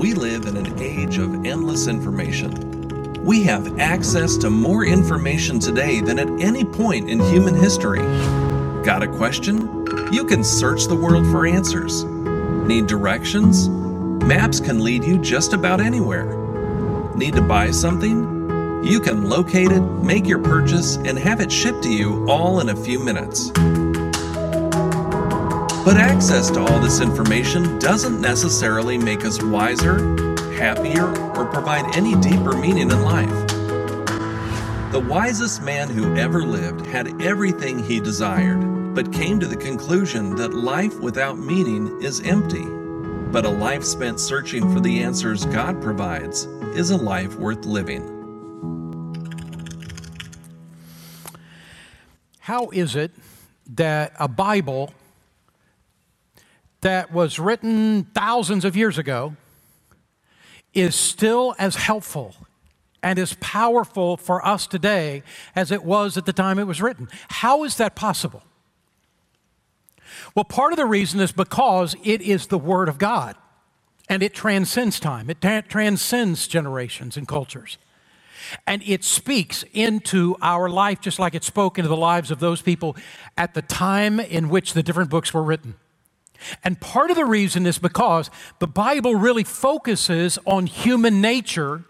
We live in an age of endless information. We have access to more information today than at any point in human history. Got a question? You can search the world for answers. Need directions? Maps can lead you just about anywhere. Need to buy something? You can locate it, make your purchase, and have it shipped to you all in a few minutes. But access to all this information doesn't necessarily make us wiser, happier, or provide any deeper meaning in life. The wisest man who ever lived had everything he desired, but came to the conclusion that life without meaning is empty. But a life spent searching for the answers God provides is a life worth living. How is it that a Bible that was written thousands of years ago is still as helpful and as powerful for us today as it was at the time it was written. How is that possible? Well, part of the reason is because it is the Word of God and it transcends time, it tra- transcends generations and cultures. And it speaks into our life just like it spoke into the lives of those people at the time in which the different books were written. And part of the reason is because the Bible really focuses on human nature,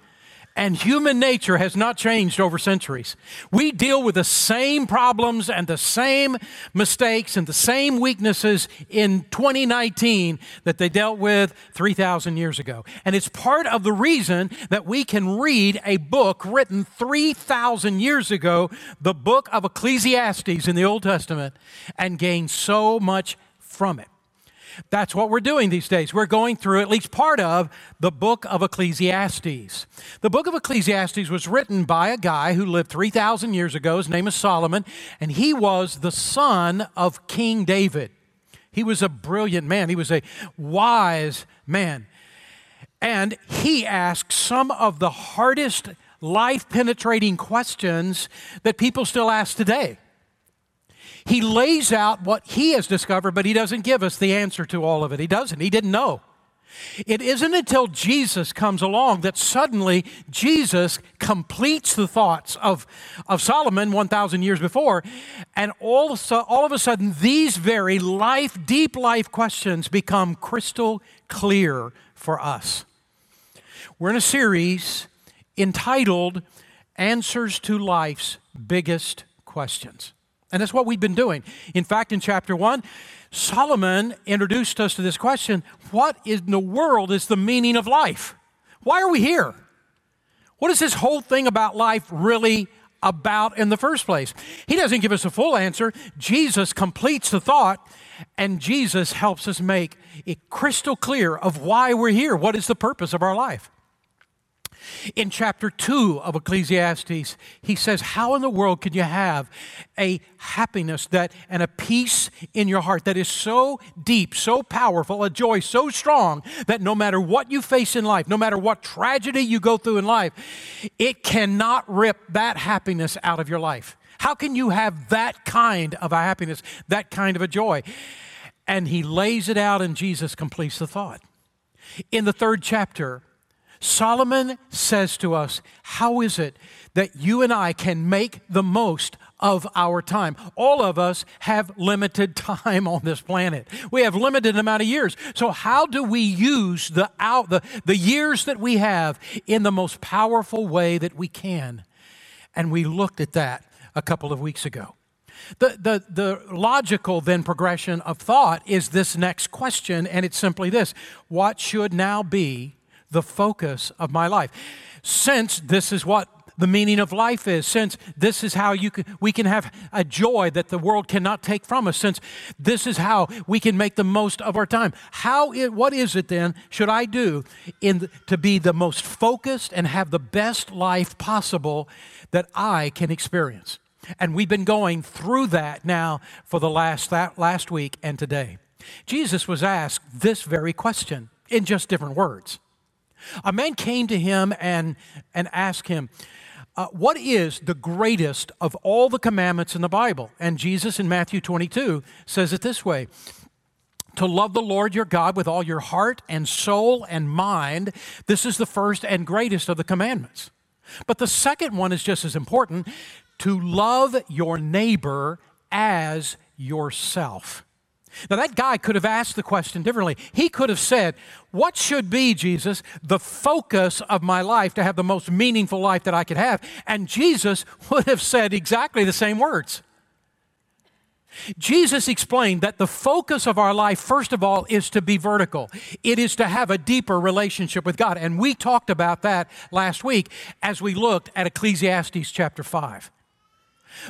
and human nature has not changed over centuries. We deal with the same problems and the same mistakes and the same weaknesses in 2019 that they dealt with 3,000 years ago. And it's part of the reason that we can read a book written 3,000 years ago, the book of Ecclesiastes in the Old Testament, and gain so much from it. That's what we're doing these days. We're going through at least part of the book of Ecclesiastes. The book of Ecclesiastes was written by a guy who lived 3,000 years ago. His name is Solomon, and he was the son of King David. He was a brilliant man, he was a wise man. And he asked some of the hardest life penetrating questions that people still ask today. He lays out what he has discovered, but he doesn't give us the answer to all of it. He doesn't. He didn't know. It isn't until Jesus comes along that suddenly Jesus completes the thoughts of, of Solomon 1,000 years before, and all of, all of a sudden, these very life, deep life questions become crystal clear for us. We're in a series entitled Answers to Life's Biggest Questions. And that's what we've been doing. In fact, in chapter one, Solomon introduced us to this question What in the world is the meaning of life? Why are we here? What is this whole thing about life really about in the first place? He doesn't give us a full answer. Jesus completes the thought, and Jesus helps us make it crystal clear of why we're here. What is the purpose of our life? In chapter 2 of Ecclesiastes, he says, How in the world can you have a happiness that and a peace in your heart that is so deep, so powerful, a joy so strong that no matter what you face in life, no matter what tragedy you go through in life, it cannot rip that happiness out of your life? How can you have that kind of a happiness, that kind of a joy? And he lays it out, and Jesus completes the thought. In the third chapter, Solomon says to us, How is it that you and I can make the most of our time? All of us have limited time on this planet. We have limited amount of years. So how do we use the out the, the years that we have in the most powerful way that we can? And we looked at that a couple of weeks ago. The, the, the logical then progression of thought is this next question, and it's simply this What should now be the focus of my life. Since this is what the meaning of life is, since this is how you can, we can have a joy that the world cannot take from us, since this is how we can make the most of our time. How it, what is it then should I do in to be the most focused and have the best life possible that I can experience? And we've been going through that now for the last that last week and today. Jesus was asked this very question in just different words. A man came to him and, and asked him, uh, What is the greatest of all the commandments in the Bible? And Jesus in Matthew 22 says it this way to love the Lord your God with all your heart and soul and mind. This is the first and greatest of the commandments. But the second one is just as important to love your neighbor as yourself. Now, that guy could have asked the question differently. He could have said, What should be, Jesus, the focus of my life to have the most meaningful life that I could have? And Jesus would have said exactly the same words. Jesus explained that the focus of our life, first of all, is to be vertical. It is to have a deeper relationship with God. And we talked about that last week as we looked at Ecclesiastes chapter 5.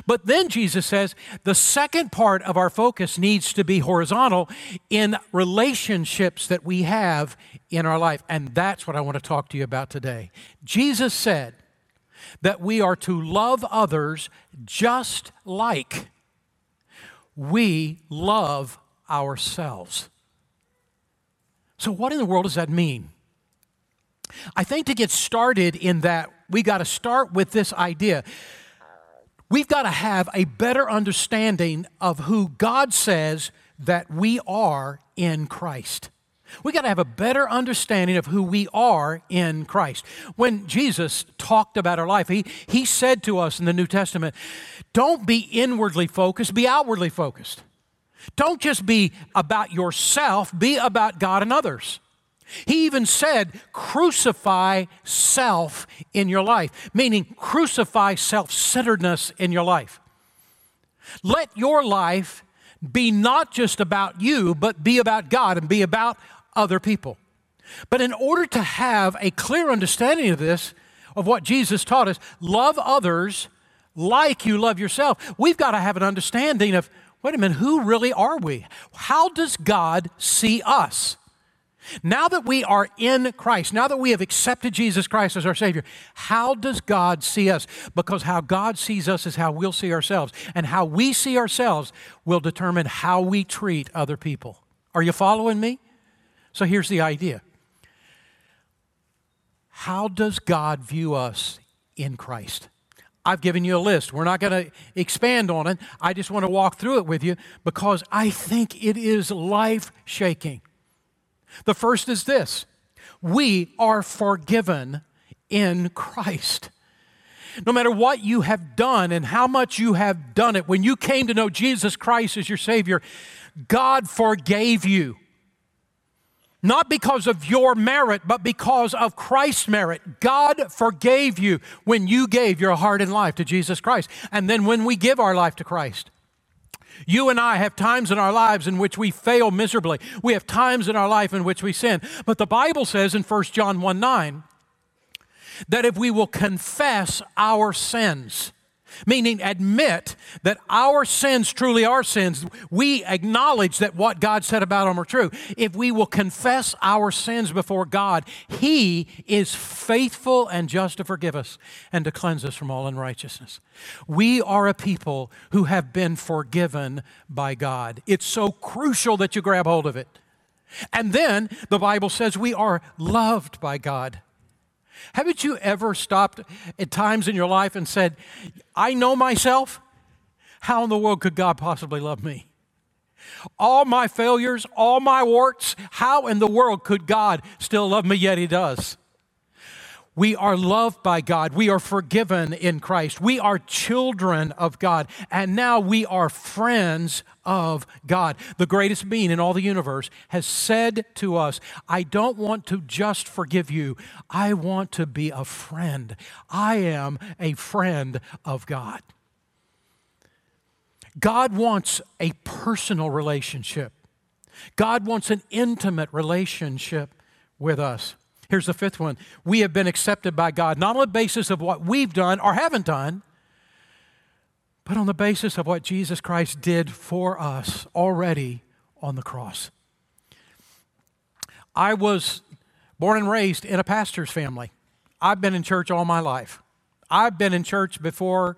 But then Jesus says the second part of our focus needs to be horizontal in relationships that we have in our life. And that's what I want to talk to you about today. Jesus said that we are to love others just like we love ourselves. So, what in the world does that mean? I think to get started in that, we got to start with this idea. We've got to have a better understanding of who God says that we are in Christ. We've got to have a better understanding of who we are in Christ. When Jesus talked about our life, he, he said to us in the New Testament, don't be inwardly focused, be outwardly focused. Don't just be about yourself, be about God and others. He even said, crucify self in your life, meaning crucify self centeredness in your life. Let your life be not just about you, but be about God and be about other people. But in order to have a clear understanding of this, of what Jesus taught us, love others like you love yourself, we've got to have an understanding of wait a minute, who really are we? How does God see us? Now that we are in Christ, now that we have accepted Jesus Christ as our Savior, how does God see us? Because how God sees us is how we'll see ourselves. And how we see ourselves will determine how we treat other people. Are you following me? So here's the idea How does God view us in Christ? I've given you a list. We're not going to expand on it. I just want to walk through it with you because I think it is life shaking. The first is this we are forgiven in Christ. No matter what you have done and how much you have done it, when you came to know Jesus Christ as your Savior, God forgave you. Not because of your merit, but because of Christ's merit. God forgave you when you gave your heart and life to Jesus Christ. And then when we give our life to Christ, you and I have times in our lives in which we fail miserably. We have times in our life in which we sin. But the Bible says in 1 John 1 9 that if we will confess our sins, meaning admit that our sins truly are sins. We acknowledge that what God said about them are true. If we will confess our sins before God, He is faithful and just to forgive us and to cleanse us from all unrighteousness. We are a people who have been forgiven by God. It's so crucial that you grab hold of it. And then the Bible says we are loved by God. Haven't you ever stopped at times in your life and said, I know myself? How in the world could God possibly love me? All my failures, all my warts, how in the world could God still love me? Yet He does. We are loved by God. We are forgiven in Christ. We are children of God. And now we are friends of God. The greatest being in all the universe has said to us, I don't want to just forgive you, I want to be a friend. I am a friend of God. God wants a personal relationship. God wants an intimate relationship with us. Here's the fifth one we have been accepted by God, not on the basis of what we've done or haven't done, but on the basis of what Jesus Christ did for us already on the cross. I was born and raised in a pastor's family. I've been in church all my life. I've been in church before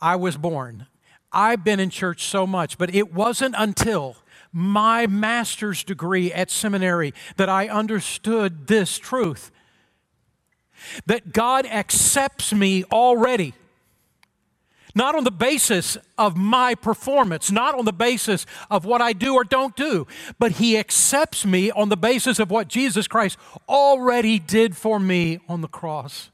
I was born. I've been in church so much, but it wasn't until my master's degree at seminary that I understood this truth that God accepts me already. not on the basis of my performance, not on the basis of what I do or don't do, but He accepts me on the basis of what Jesus Christ already did for me on the cross.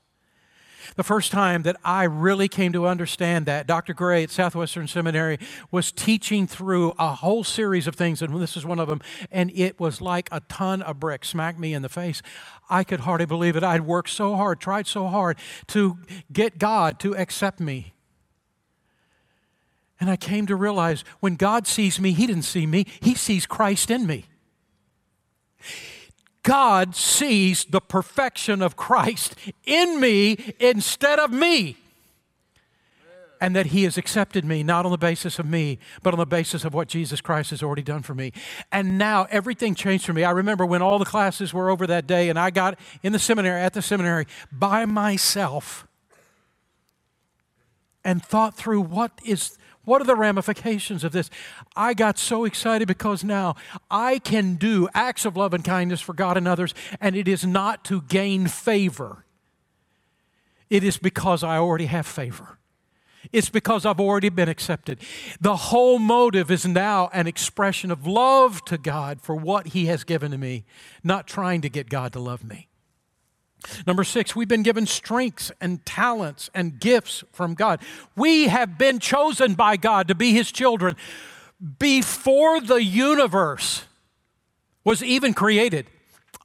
The first time that I really came to understand that, Dr. Gray at Southwestern Seminary was teaching through a whole series of things, and this is one of them, and it was like a ton of bricks smacked me in the face. I could hardly believe it. I'd worked so hard, tried so hard to get God to accept me. And I came to realize when God sees me, He didn't see me, He sees Christ in me. God sees the perfection of Christ in me instead of me. And that He has accepted me not on the basis of me, but on the basis of what Jesus Christ has already done for me. And now everything changed for me. I remember when all the classes were over that day and I got in the seminary, at the seminary, by myself and thought through what is what are the ramifications of this? I got so excited because now I can do acts of love and kindness for God and others, and it is not to gain favor. It is because I already have favor. It's because I've already been accepted. The whole motive is now an expression of love to God for what He has given to me, not trying to get God to love me. Number six, we've been given strengths and talents and gifts from God. We have been chosen by God to be His children before the universe was even created.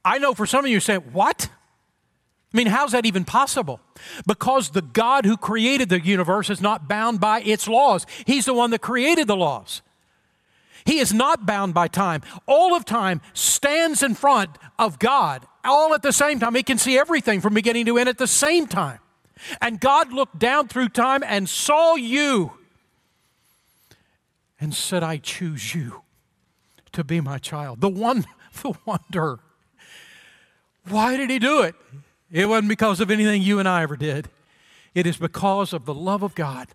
I know for some of you saying, What? I mean, how's that even possible? Because the God who created the universe is not bound by its laws. He's the one that created the laws. He is not bound by time. All of time stands in front of God all at the same time. He can see everything from beginning to end at the same time. And God looked down through time and saw you and said, I choose you to be my child. The one, the wonder. Why did he do it? It wasn't because of anything you and I ever did. It is because of the love of God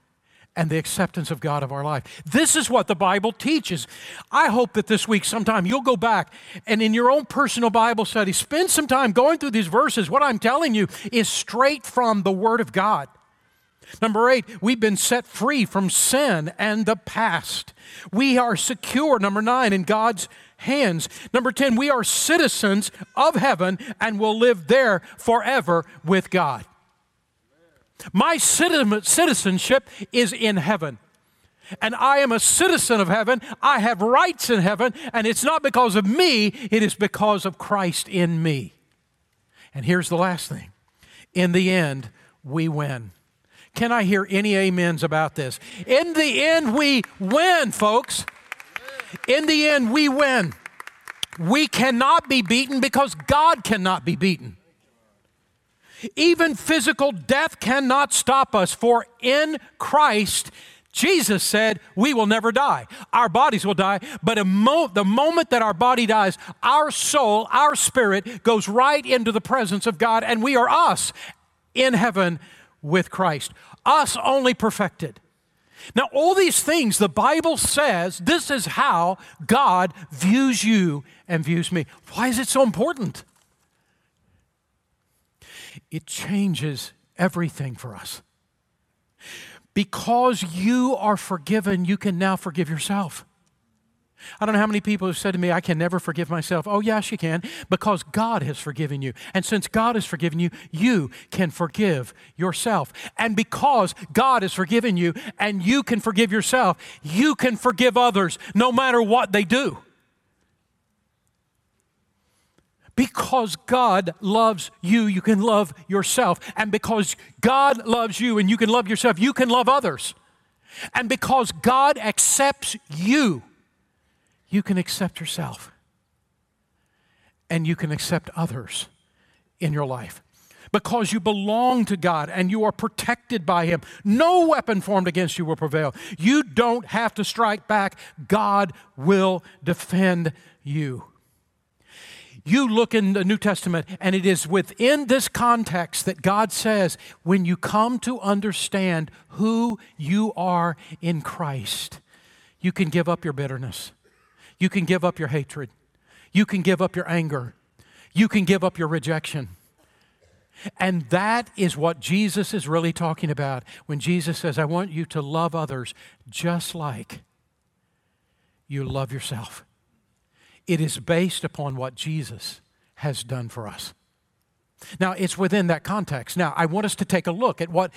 and the acceptance of God of our life. This is what the Bible teaches. I hope that this week sometime you'll go back and in your own personal Bible study, spend some time going through these verses. What I'm telling you is straight from the Word of God. Number eight, we've been set free from sin and the past. We are secure, number nine, in God's hands. Number 10, we are citizens of heaven and will live there forever with God. My citizenship is in heaven. And I am a citizen of heaven. I have rights in heaven. And it's not because of me, it is because of Christ in me. And here's the last thing in the end, we win. Can I hear any amens about this? In the end, we win, folks. In the end, we win. We cannot be beaten because God cannot be beaten. Even physical death cannot stop us, for in Christ, Jesus said, We will never die. Our bodies will die, but mo- the moment that our body dies, our soul, our spirit goes right into the presence of God, and we are us in heaven with Christ. Us only perfected. Now, all these things, the Bible says this is how God views you and views me. Why is it so important? It changes everything for us. Because you are forgiven, you can now forgive yourself. I don't know how many people have said to me, I can never forgive myself. Oh, yes, you can, because God has forgiven you. And since God has forgiven you, you can forgive yourself. And because God has forgiven you and you can forgive yourself, you can forgive others no matter what they do. Because God loves you, you can love yourself. And because God loves you and you can love yourself, you can love others. And because God accepts you, you can accept yourself. And you can accept others in your life. Because you belong to God and you are protected by Him. No weapon formed against you will prevail. You don't have to strike back. God will defend you you look in the New Testament, and it is within this context that God says, when you come to understand who you are in Christ, you can give up your bitterness, you can give up your hatred, you can give up your anger, you can give up your rejection. And that is what Jesus is really talking about when Jesus says, I want you to love others just like you love yourself. It is based upon what Jesus has done for us. Now, it's within that context. Now, I want us to take a look at what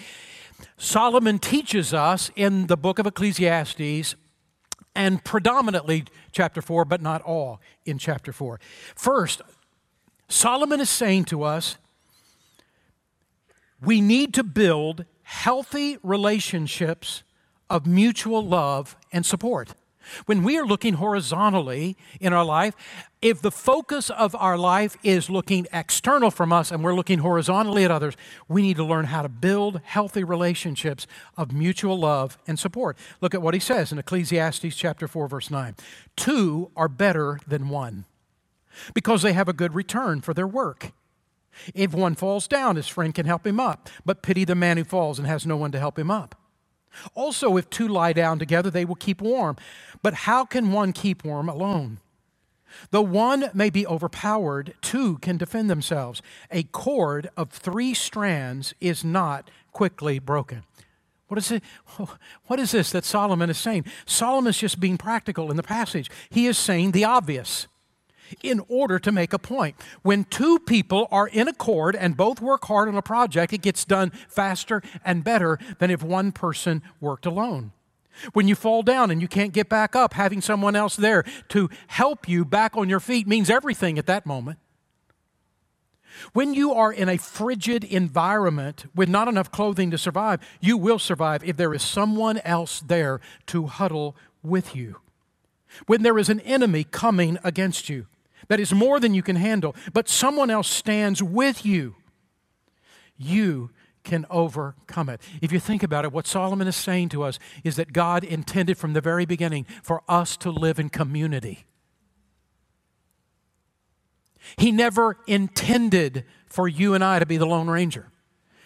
Solomon teaches us in the book of Ecclesiastes and predominantly chapter 4, but not all in chapter 4. First, Solomon is saying to us we need to build healthy relationships of mutual love and support. When we are looking horizontally in our life, if the focus of our life is looking external from us and we're looking horizontally at others, we need to learn how to build healthy relationships of mutual love and support. Look at what he says in Ecclesiastes chapter 4 verse 9. Two are better than one because they have a good return for their work. If one falls down, his friend can help him up, but pity the man who falls and has no one to help him up. Also, if two lie down together, they will keep warm. But how can one keep warm alone? Though one may be overpowered, two can defend themselves. A cord of three strands is not quickly broken. What is, it, what is this that Solomon is saying? Solomon is just being practical in the passage. He is saying the obvious in order to make a point. When two people are in accord and both work hard on a project, it gets done faster and better than if one person worked alone. When you fall down and you can't get back up, having someone else there to help you back on your feet means everything at that moment. When you are in a frigid environment with not enough clothing to survive, you will survive if there is someone else there to huddle with you. When there is an enemy coming against you, that is more than you can handle, but someone else stands with you, you can overcome it. If you think about it, what Solomon is saying to us is that God intended from the very beginning for us to live in community. He never intended for you and I to be the Lone Ranger.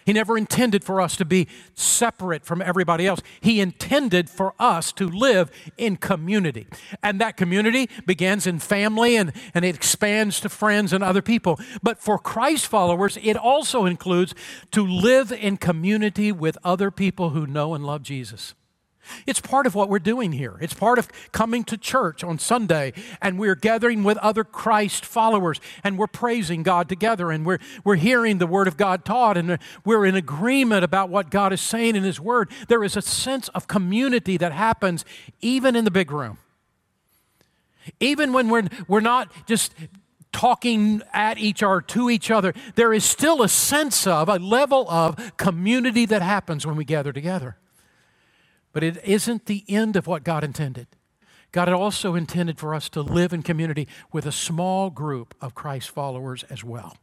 He never intended for us to be separate from everybody else. He intended for us to live in community. And that community begins in family and, and it expands to friends and other people. But for Christ followers, it also includes to live in community with other people who know and love Jesus. It's part of what we're doing here. It's part of coming to church on Sunday and we're gathering with other Christ followers and we're praising God together and we're, we're hearing the Word of God taught and we're in agreement about what God is saying in His Word. There is a sense of community that happens even in the big room. Even when we're, we're not just talking at each other, to each other, there is still a sense of, a level of community that happens when we gather together. But it isn't the end of what God intended. God had also intended for us to live in community with a small group of Christ followers as well.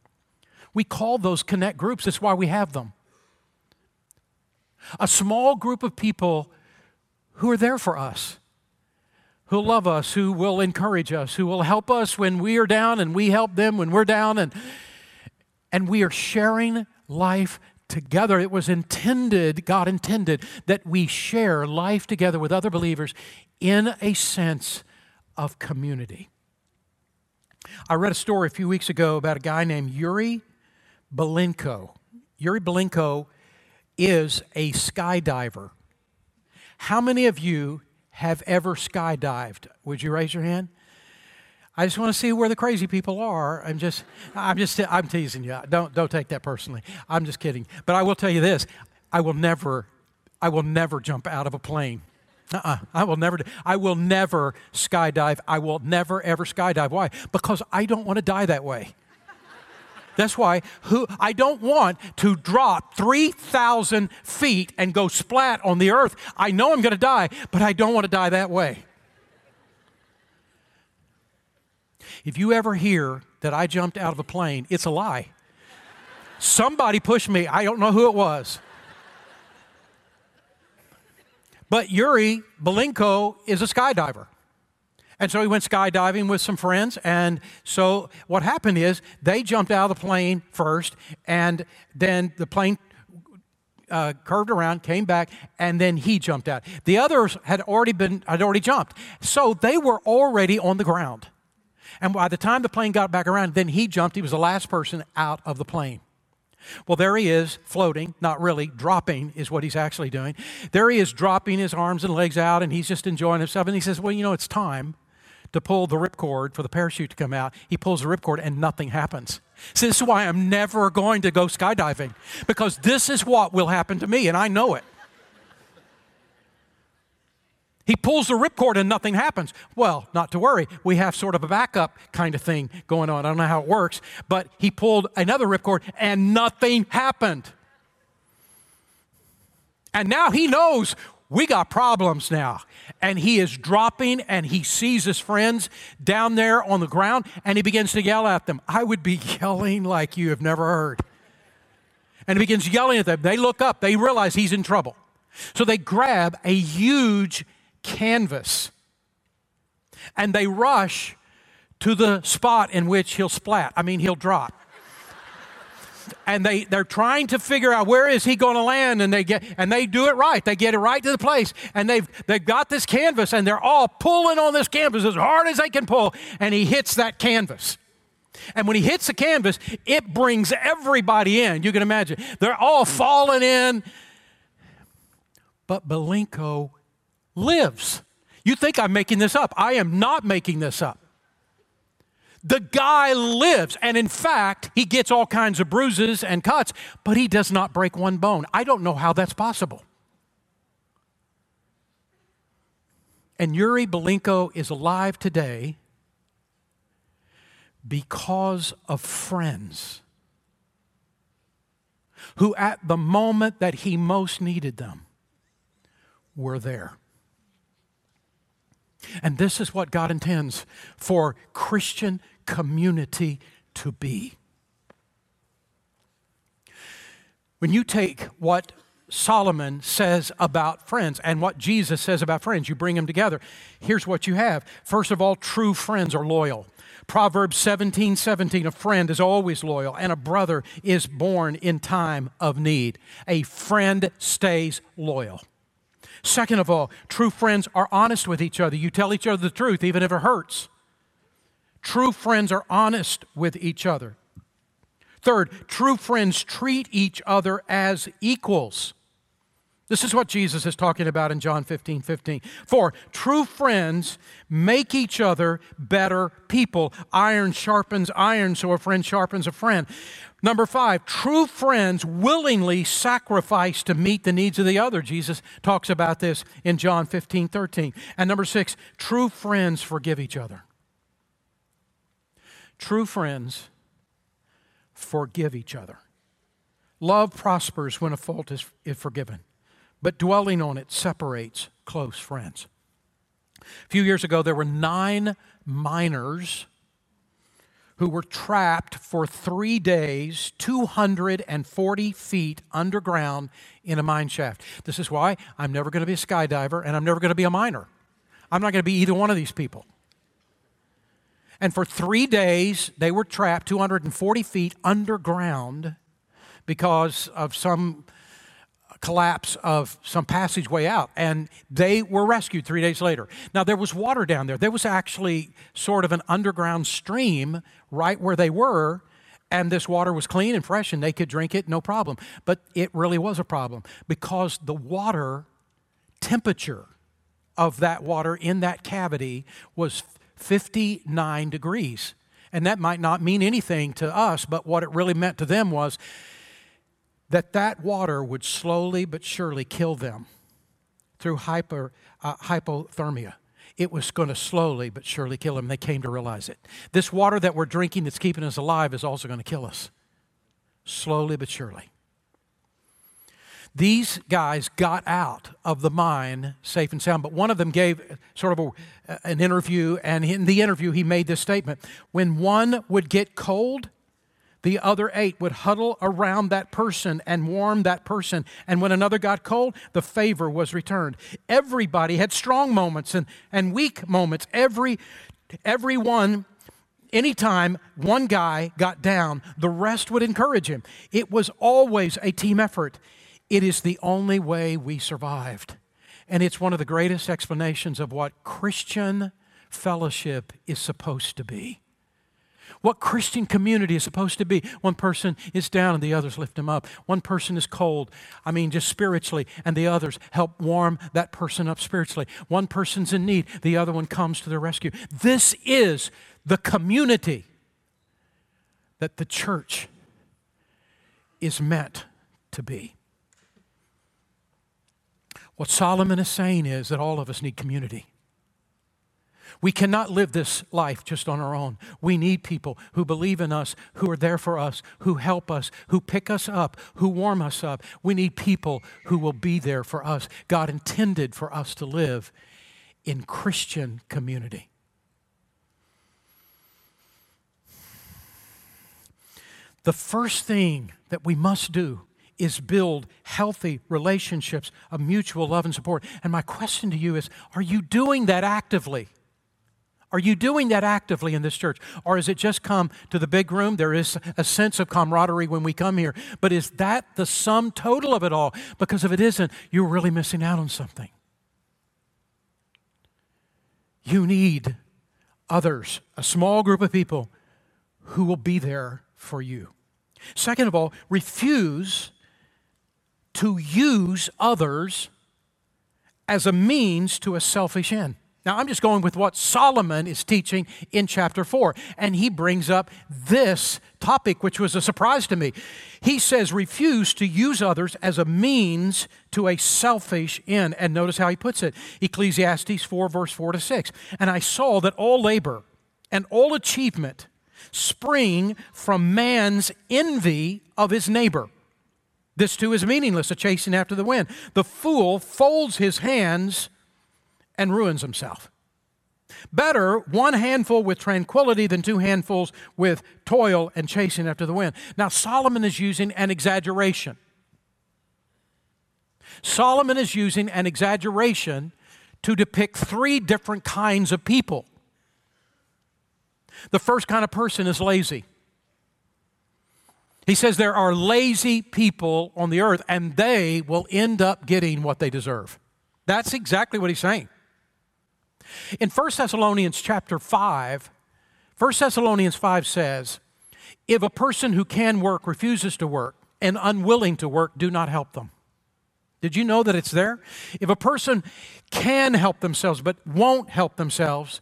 We call those connect groups, that's why we have them. A small group of people who are there for us, who love us, who will encourage us, who will help us when we are down and we help them when we're down, and, and we are sharing life together. It was intended, God intended, that we share life together with other believers in a sense of community. I read a story a few weeks ago about a guy named Yuri Belenko. Yuri Belenko is a skydiver. How many of you have ever skydived? Would you raise your hand? I just want to see where the crazy people are. I'm just, I'm just, I'm teasing you. Don't, don't take that personally. I'm just kidding. But I will tell you this: I will never, I will never jump out of a plane. Uh-uh. I will never. I will never skydive. I will never ever skydive. Why? Because I don't want to die that way. That's why who, I don't want to drop 3,000 feet and go splat on the earth. I know I'm going to die, but I don't want to die that way. If you ever hear that I jumped out of a plane, it's a lie. Somebody pushed me. I don't know who it was. But Yuri Belenko is a skydiver. And so he went skydiving with some friends. And so what happened is they jumped out of the plane first, and then the plane uh, curved around, came back, and then he jumped out. The others had already been had already jumped, so they were already on the ground. And by the time the plane got back around, then he jumped. He was the last person out of the plane. Well, there he is, floating, not really, dropping is what he's actually doing. There he is, dropping his arms and legs out, and he's just enjoying himself. And he says, Well, you know, it's time to pull the ripcord for the parachute to come out. He pulls the ripcord, and nothing happens. So this is why I'm never going to go skydiving, because this is what will happen to me, and I know it. He pulls the ripcord and nothing happens. Well, not to worry. We have sort of a backup kind of thing going on. I don't know how it works, but he pulled another ripcord and nothing happened. And now he knows we got problems now. And he is dropping and he sees his friends down there on the ground and he begins to yell at them. I would be yelling like you have never heard. And he begins yelling at them. They look up, they realize he's in trouble. So they grab a huge canvas. And they rush to the spot in which he'll splat. I mean, he'll drop. and they, they're trying to figure out where is he going to land and they get and they do it right they get it right to the place and they've they've got this canvas and they're all pulling on this canvas as hard as they can pull and he hits that canvas and when he hits the canvas it brings everybody in you can imagine they're all falling in but Belinko lives. You think I'm making this up. I am not making this up. The guy lives, and in fact, he gets all kinds of bruises and cuts, but he does not break one bone. I don't know how that's possible. And Yuri Belinko is alive today because of friends who, at the moment that he most needed them, were there. And this is what God intends for Christian community to be. When you take what Solomon says about friends and what Jesus says about friends, you bring them together. Here's what you have. First of all, true friends are loyal. Proverbs 17 17, a friend is always loyal, and a brother is born in time of need. A friend stays loyal. Second of all, true friends are honest with each other. You tell each other the truth, even if it hurts. True friends are honest with each other. Third, true friends treat each other as equals. This is what Jesus is talking about in John 15 15. Four, true friends make each other better people. Iron sharpens iron, so a friend sharpens a friend. Number five, true friends willingly sacrifice to meet the needs of the other. Jesus talks about this in John 15, 13. And number six, true friends forgive each other. True friends forgive each other. Love prospers when a fault is, is forgiven, but dwelling on it separates close friends. A few years ago, there were nine miners who were trapped for three days, 240 feet underground in a mine shaft. This is why I'm never going to be a skydiver and I'm never going to be a miner. I'm not going to be either one of these people. And for three days, they were trapped 240 feet underground because of some collapse of some passageway out, and they were rescued three days later. Now, there was water down there. There was actually sort of an underground stream right where they were, and this water was clean and fresh, and they could drink it no problem. But it really was a problem because the water temperature of that water in that cavity was 59 degrees. And that might not mean anything to us, but what it really meant to them was that that water would slowly but surely kill them through hyper, uh, hypothermia. It was going to slowly but surely kill them. They came to realize it. This water that we're drinking that's keeping us alive is also going to kill us, slowly but surely. These guys got out of the mine safe and sound, but one of them gave sort of a, an interview, and in the interview, he made this statement When one would get cold, the other eight would huddle around that person and warm that person. And when another got cold, the favor was returned. Everybody had strong moments and, and weak moments. Every, everyone, anytime one guy got down, the rest would encourage him. It was always a team effort. It is the only way we survived. And it's one of the greatest explanations of what Christian fellowship is supposed to be. What Christian community is supposed to be. One person is down and the others lift him up. One person is cold, I mean, just spiritually, and the others help warm that person up spiritually. One person's in need, the other one comes to their rescue. This is the community that the church is meant to be. What Solomon is saying is that all of us need community. We cannot live this life just on our own. We need people who believe in us, who are there for us, who help us, who pick us up, who warm us up. We need people who will be there for us. God intended for us to live in Christian community. The first thing that we must do is build healthy relationships of mutual love and support. And my question to you is are you doing that actively? Are you doing that actively in this church? Or is it just come to the big room? There is a sense of camaraderie when we come here. But is that the sum total of it all? Because if it isn't, you're really missing out on something. You need others, a small group of people who will be there for you. Second of all, refuse to use others as a means to a selfish end. Now, I'm just going with what Solomon is teaching in chapter 4, and he brings up this topic, which was a surprise to me. He says, refuse to use others as a means to a selfish end. And notice how he puts it Ecclesiastes 4, verse 4 to 6. And I saw that all labor and all achievement spring from man's envy of his neighbor. This too is meaningless, a chasing after the wind. The fool folds his hands and ruins himself. Better one handful with tranquility than two handfuls with toil and chasing after the wind. Now, Solomon is using an exaggeration. Solomon is using an exaggeration to depict three different kinds of people. The first kind of person is lazy. He says there are lazy people on the earth and they will end up getting what they deserve. That's exactly what he's saying. In 1 Thessalonians chapter 5, 1 Thessalonians 5 says, If a person who can work refuses to work and unwilling to work, do not help them. Did you know that it's there? If a person can help themselves but won't help themselves,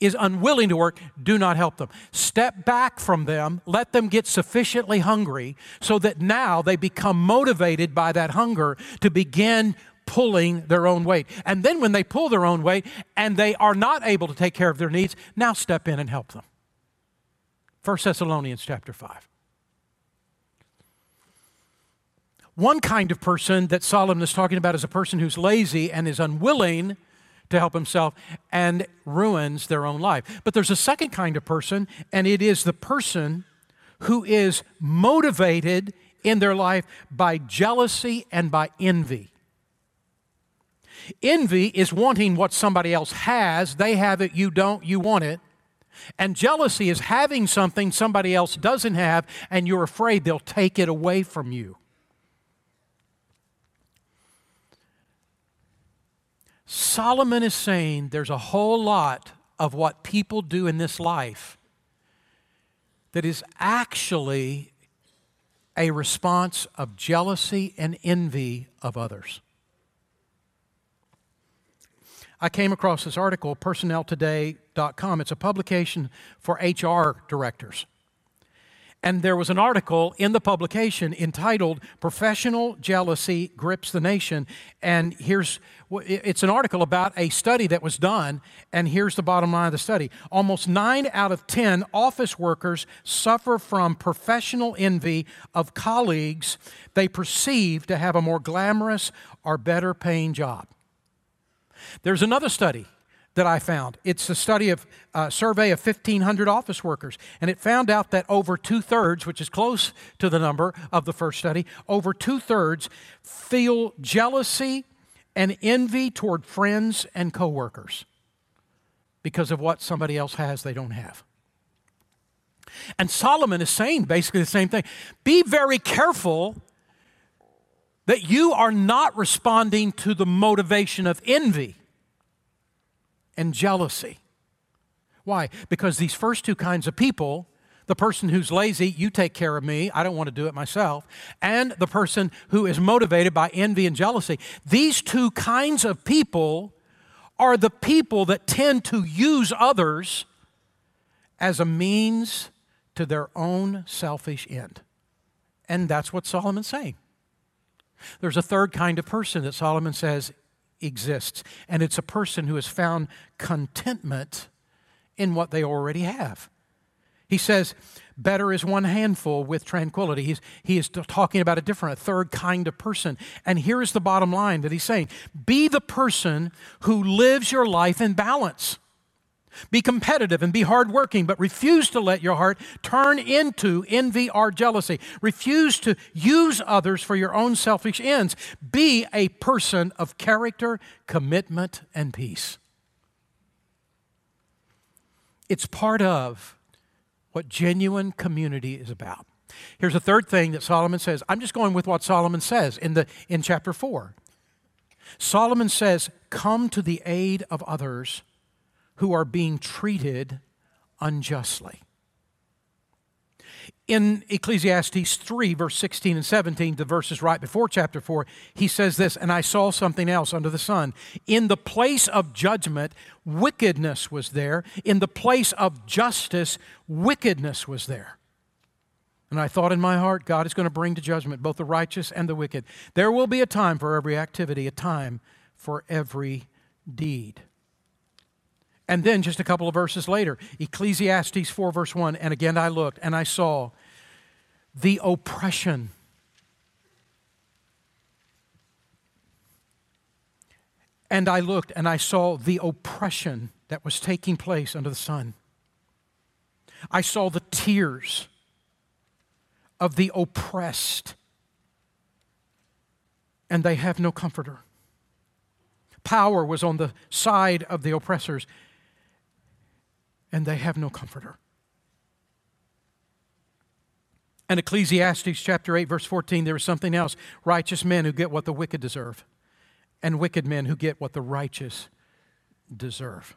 is unwilling to work, do not help them. Step back from them, let them get sufficiently hungry so that now they become motivated by that hunger to begin pulling their own weight. And then when they pull their own weight and they are not able to take care of their needs, now step in and help them. 1 Thessalonians chapter 5. One kind of person that Solomon is talking about is a person who's lazy and is unwilling to help himself and ruins their own life. But there's a second kind of person, and it is the person who is motivated in their life by jealousy and by envy. Envy is wanting what somebody else has. They have it, you don't, you want it. And jealousy is having something somebody else doesn't have, and you're afraid they'll take it away from you. Solomon is saying there's a whole lot of what people do in this life that is actually a response of jealousy and envy of others. I came across this article, personneltoday.com. It's a publication for HR directors. And there was an article in the publication entitled Professional Jealousy Grips the Nation. And here's it's an article about a study that was done. And here's the bottom line of the study almost nine out of 10 office workers suffer from professional envy of colleagues they perceive to have a more glamorous or better paying job. There's another study that I found. It's a study of a uh, survey of 1,500 office workers, and it found out that over two thirds, which is close to the number of the first study, over two thirds feel jealousy and envy toward friends and coworkers because of what somebody else has they don't have. And Solomon is saying basically the same thing. Be very careful that you are not responding to the motivation of envy and jealousy. Why? Because these first two kinds of people The person who's lazy, you take care of me, I don't want to do it myself. And the person who is motivated by envy and jealousy. These two kinds of people are the people that tend to use others as a means to their own selfish end. And that's what Solomon's saying. There's a third kind of person that Solomon says exists, and it's a person who has found contentment in what they already have. He says, Better is one handful with tranquility. He's, he is talking about a different, a third kind of person. And here is the bottom line that he's saying Be the person who lives your life in balance. Be competitive and be hardworking, but refuse to let your heart turn into envy or jealousy. Refuse to use others for your own selfish ends. Be a person of character, commitment, and peace. It's part of what genuine community is about. Here's a third thing that Solomon says. I'm just going with what Solomon says in, the, in chapter 4. Solomon says, Come to the aid of others who are being treated unjustly. In Ecclesiastes 3, verse 16 and 17, the verses right before chapter 4, he says this And I saw something else under the sun. In the place of judgment, wickedness was there. In the place of justice, wickedness was there. And I thought in my heart, God is going to bring to judgment both the righteous and the wicked. There will be a time for every activity, a time for every deed. And then just a couple of verses later, Ecclesiastes 4, verse 1 And again I looked and I saw the oppression. And I looked and I saw the oppression that was taking place under the sun. I saw the tears of the oppressed, and they have no comforter. Power was on the side of the oppressors, and they have no comforter. And Ecclesiastes chapter 8, verse 14, there is something else. Righteous men who get what the wicked deserve, and wicked men who get what the righteous deserve.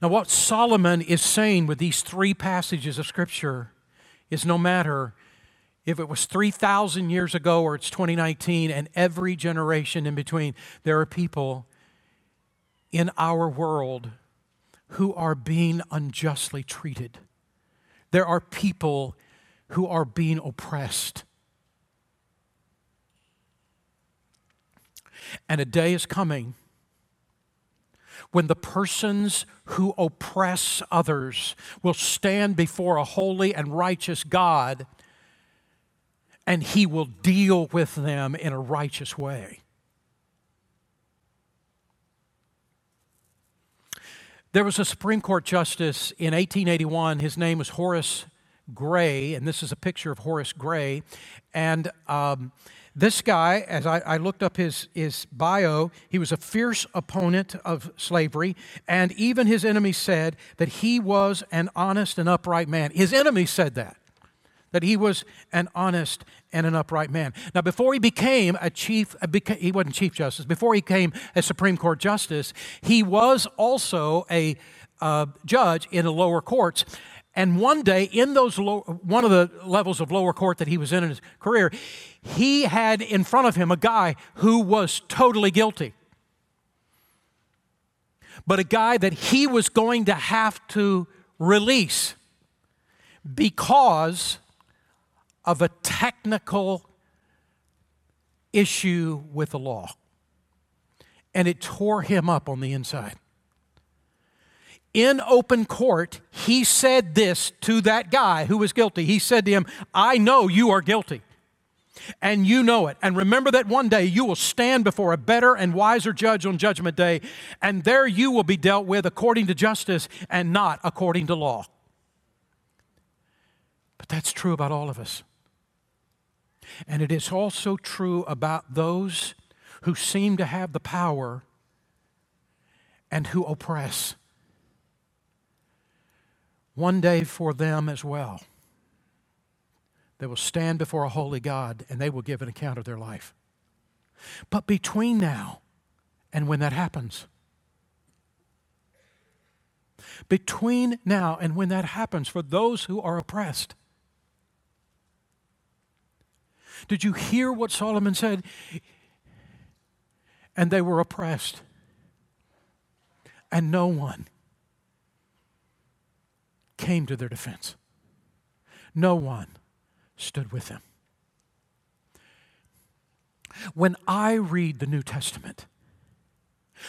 Now, what Solomon is saying with these three passages of Scripture is no matter if it was 3,000 years ago or it's 2019 and every generation in between, there are people in our world who are being unjustly treated. There are people who are being oppressed. And a day is coming when the persons who oppress others will stand before a holy and righteous God and he will deal with them in a righteous way. There was a Supreme Court justice in 1881. His name was Horace Gray, and this is a picture of Horace Gray. And um, this guy, as I, I, looked up his, his bio, he was a fierce opponent of slavery, and even his enemies said that he was an honest and upright man. His enemies said that that he was an honest and an upright man. Now, before he became a chief, he wasn't chief justice, before he became a Supreme Court justice, he was also a uh, judge in the lower courts. And one day, in those one of the levels of lower court that he was in in his career, he had in front of him a guy who was totally guilty. But a guy that he was going to have to release because of a technical issue with the law. And it tore him up on the inside. In open court, he said this to that guy who was guilty. He said to him, I know you are guilty, and you know it. And remember that one day you will stand before a better and wiser judge on Judgment Day, and there you will be dealt with according to justice and not according to law. But that's true about all of us. And it is also true about those who seem to have the power and who oppress. One day for them as well. They will stand before a holy God and they will give an account of their life. But between now and when that happens, between now and when that happens for those who are oppressed. Did you hear what Solomon said? And they were oppressed. And no one came to their defense. No one stood with them. When I read the New Testament,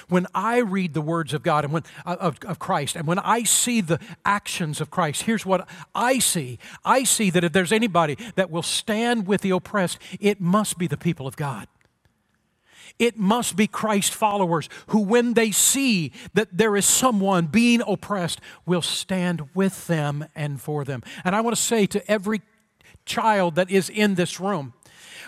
when I read the words of God and when, uh, of, of Christ, and when I see the actions of Christ, here's what I see. I see that if there's anybody that will stand with the oppressed, it must be the people of God. It must be Christ followers who, when they see that there is someone being oppressed, will stand with them and for them. And I want to say to every child that is in this room,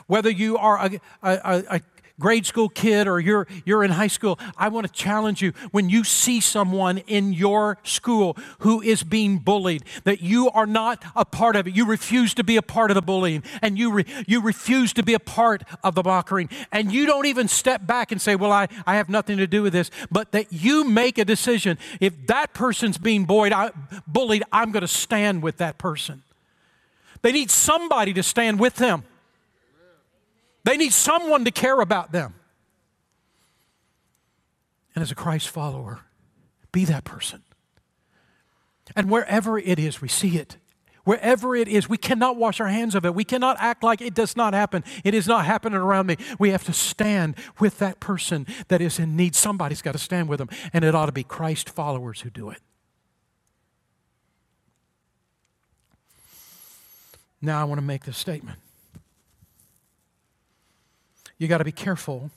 whether you are a, a, a grade school kid or you're, you're in high school, I want to challenge you when you see someone in your school who is being bullied, that you are not a part of it. You refuse to be a part of the bullying and you, re, you refuse to be a part of the mocking. And you don't even step back and say, Well, I, I have nothing to do with this, but that you make a decision. If that person's being bullied, I, uh, bullied I'm going to stand with that person. They need somebody to stand with them. They need someone to care about them. And as a Christ follower, be that person. And wherever it is, we see it. Wherever it is, we cannot wash our hands of it. We cannot act like it does not happen. It is not happening around me. We have to stand with that person that is in need. Somebody's got to stand with them. And it ought to be Christ followers who do it. Now I want to make this statement you got to be careful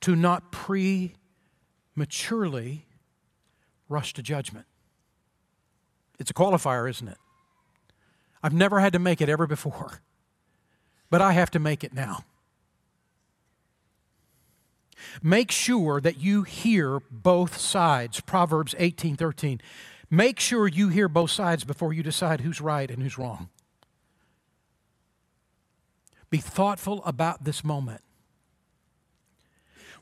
to not prematurely rush to judgment. It's a qualifier, isn't it? I've never had to make it ever before, but I have to make it now. Make sure that you hear both sides. Proverbs 18 13. Make sure you hear both sides before you decide who's right and who's wrong. Be thoughtful about this moment.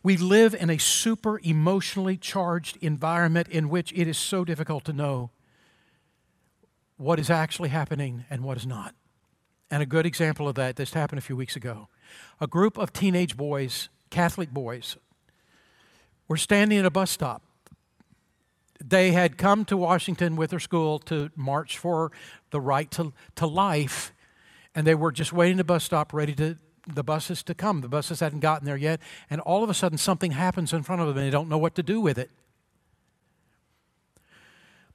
We live in a super emotionally charged environment in which it is so difficult to know what is actually happening and what is not. And a good example of that, this happened a few weeks ago. A group of teenage boys, Catholic boys, were standing at a bus stop. They had come to Washington with their school to march for the right to, to life and they were just waiting the bus stop, ready to the buses to come. The buses hadn't gotten there yet, and all of a sudden something happens in front of them, and they don't know what to do with it.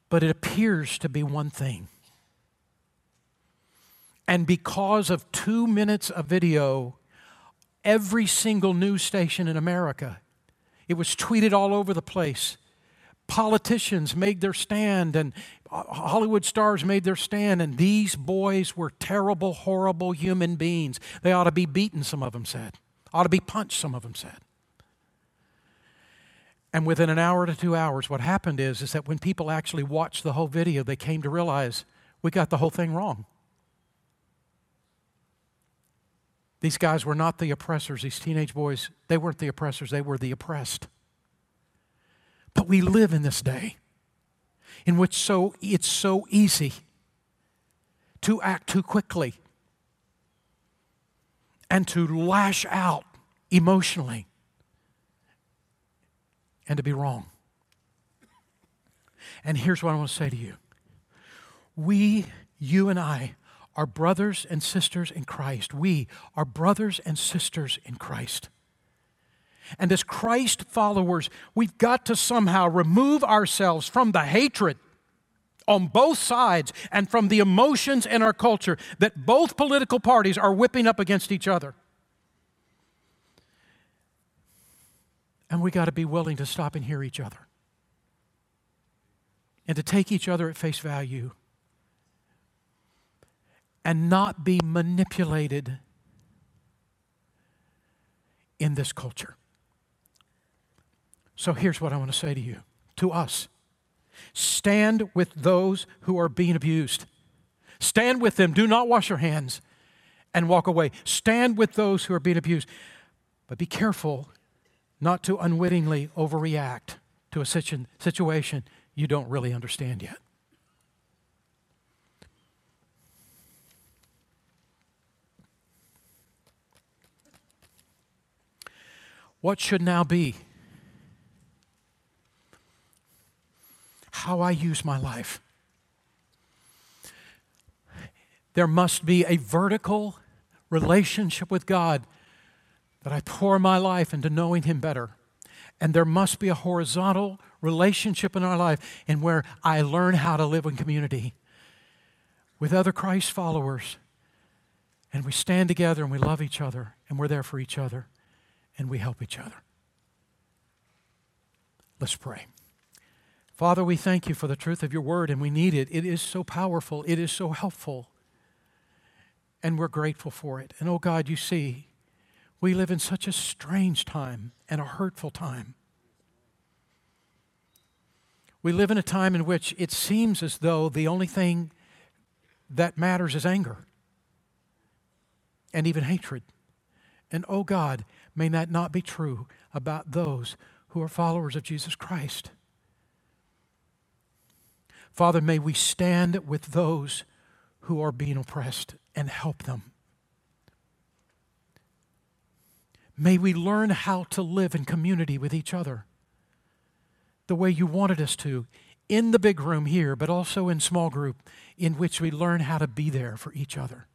But it appears to be one thing. And because of two minutes of video, every single news station in America, it was tweeted all over the place. Politicians made their stand, and Hollywood stars made their stand, and these boys were terrible, horrible human beings. They ought to be beaten, some of them said. Ought to be punched, some of them said. And within an hour to two hours, what happened is, is that when people actually watched the whole video, they came to realize we got the whole thing wrong. These guys were not the oppressors, these teenage boys, they weren't the oppressors, they were the oppressed. But we live in this day in which so it's so easy to act too quickly and to lash out emotionally and to be wrong. And here's what I want to say to you. We, you and I, are brothers and sisters in Christ. We are brothers and sisters in Christ. And as Christ followers, we've got to somehow remove ourselves from the hatred on both sides and from the emotions in our culture that both political parties are whipping up against each other. And we got to be willing to stop and hear each other and to take each other at face value and not be manipulated in this culture. So here's what I want to say to you, to us stand with those who are being abused. Stand with them. Do not wash your hands and walk away. Stand with those who are being abused. But be careful not to unwittingly overreact to a situation you don't really understand yet. What should now be? How I use my life. There must be a vertical relationship with God that I pour my life into knowing Him better. And there must be a horizontal relationship in our life in where I learn how to live in community with other Christ followers. And we stand together and we love each other and we're there for each other and we help each other. Let's pray. Father, we thank you for the truth of your word and we need it. It is so powerful, it is so helpful, and we're grateful for it. And oh God, you see, we live in such a strange time and a hurtful time. We live in a time in which it seems as though the only thing that matters is anger and even hatred. And oh God, may that not be true about those who are followers of Jesus Christ. Father, may we stand with those who are being oppressed and help them. May we learn how to live in community with each other the way you wanted us to in the big room here, but also in small group, in which we learn how to be there for each other.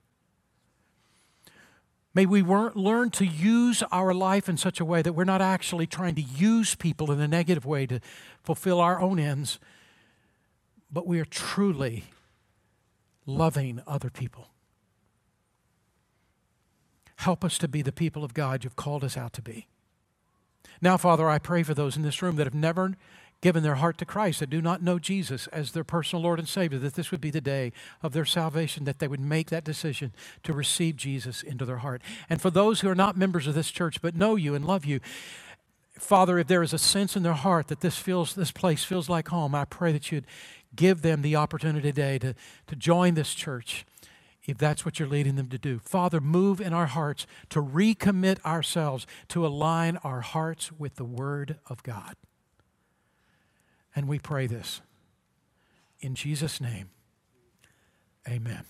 May we learn to use our life in such a way that we're not actually trying to use people in a negative way to fulfill our own ends, but we are truly loving other people. Help us to be the people of God you've called us out to be. Now, Father, I pray for those in this room that have never given their heart to Christ, that do not know Jesus as their personal Lord and Savior, that this would be the day of their salvation, that they would make that decision to receive Jesus into their heart. And for those who are not members of this church but know you and love you, Father, if there is a sense in their heart that this feels this place feels like home, I pray that you'd give them the opportunity today to, to join this church if that's what you're leading them to do. Father, move in our hearts to recommit ourselves, to align our hearts with the Word of God. And we pray this in Jesus' name. Amen.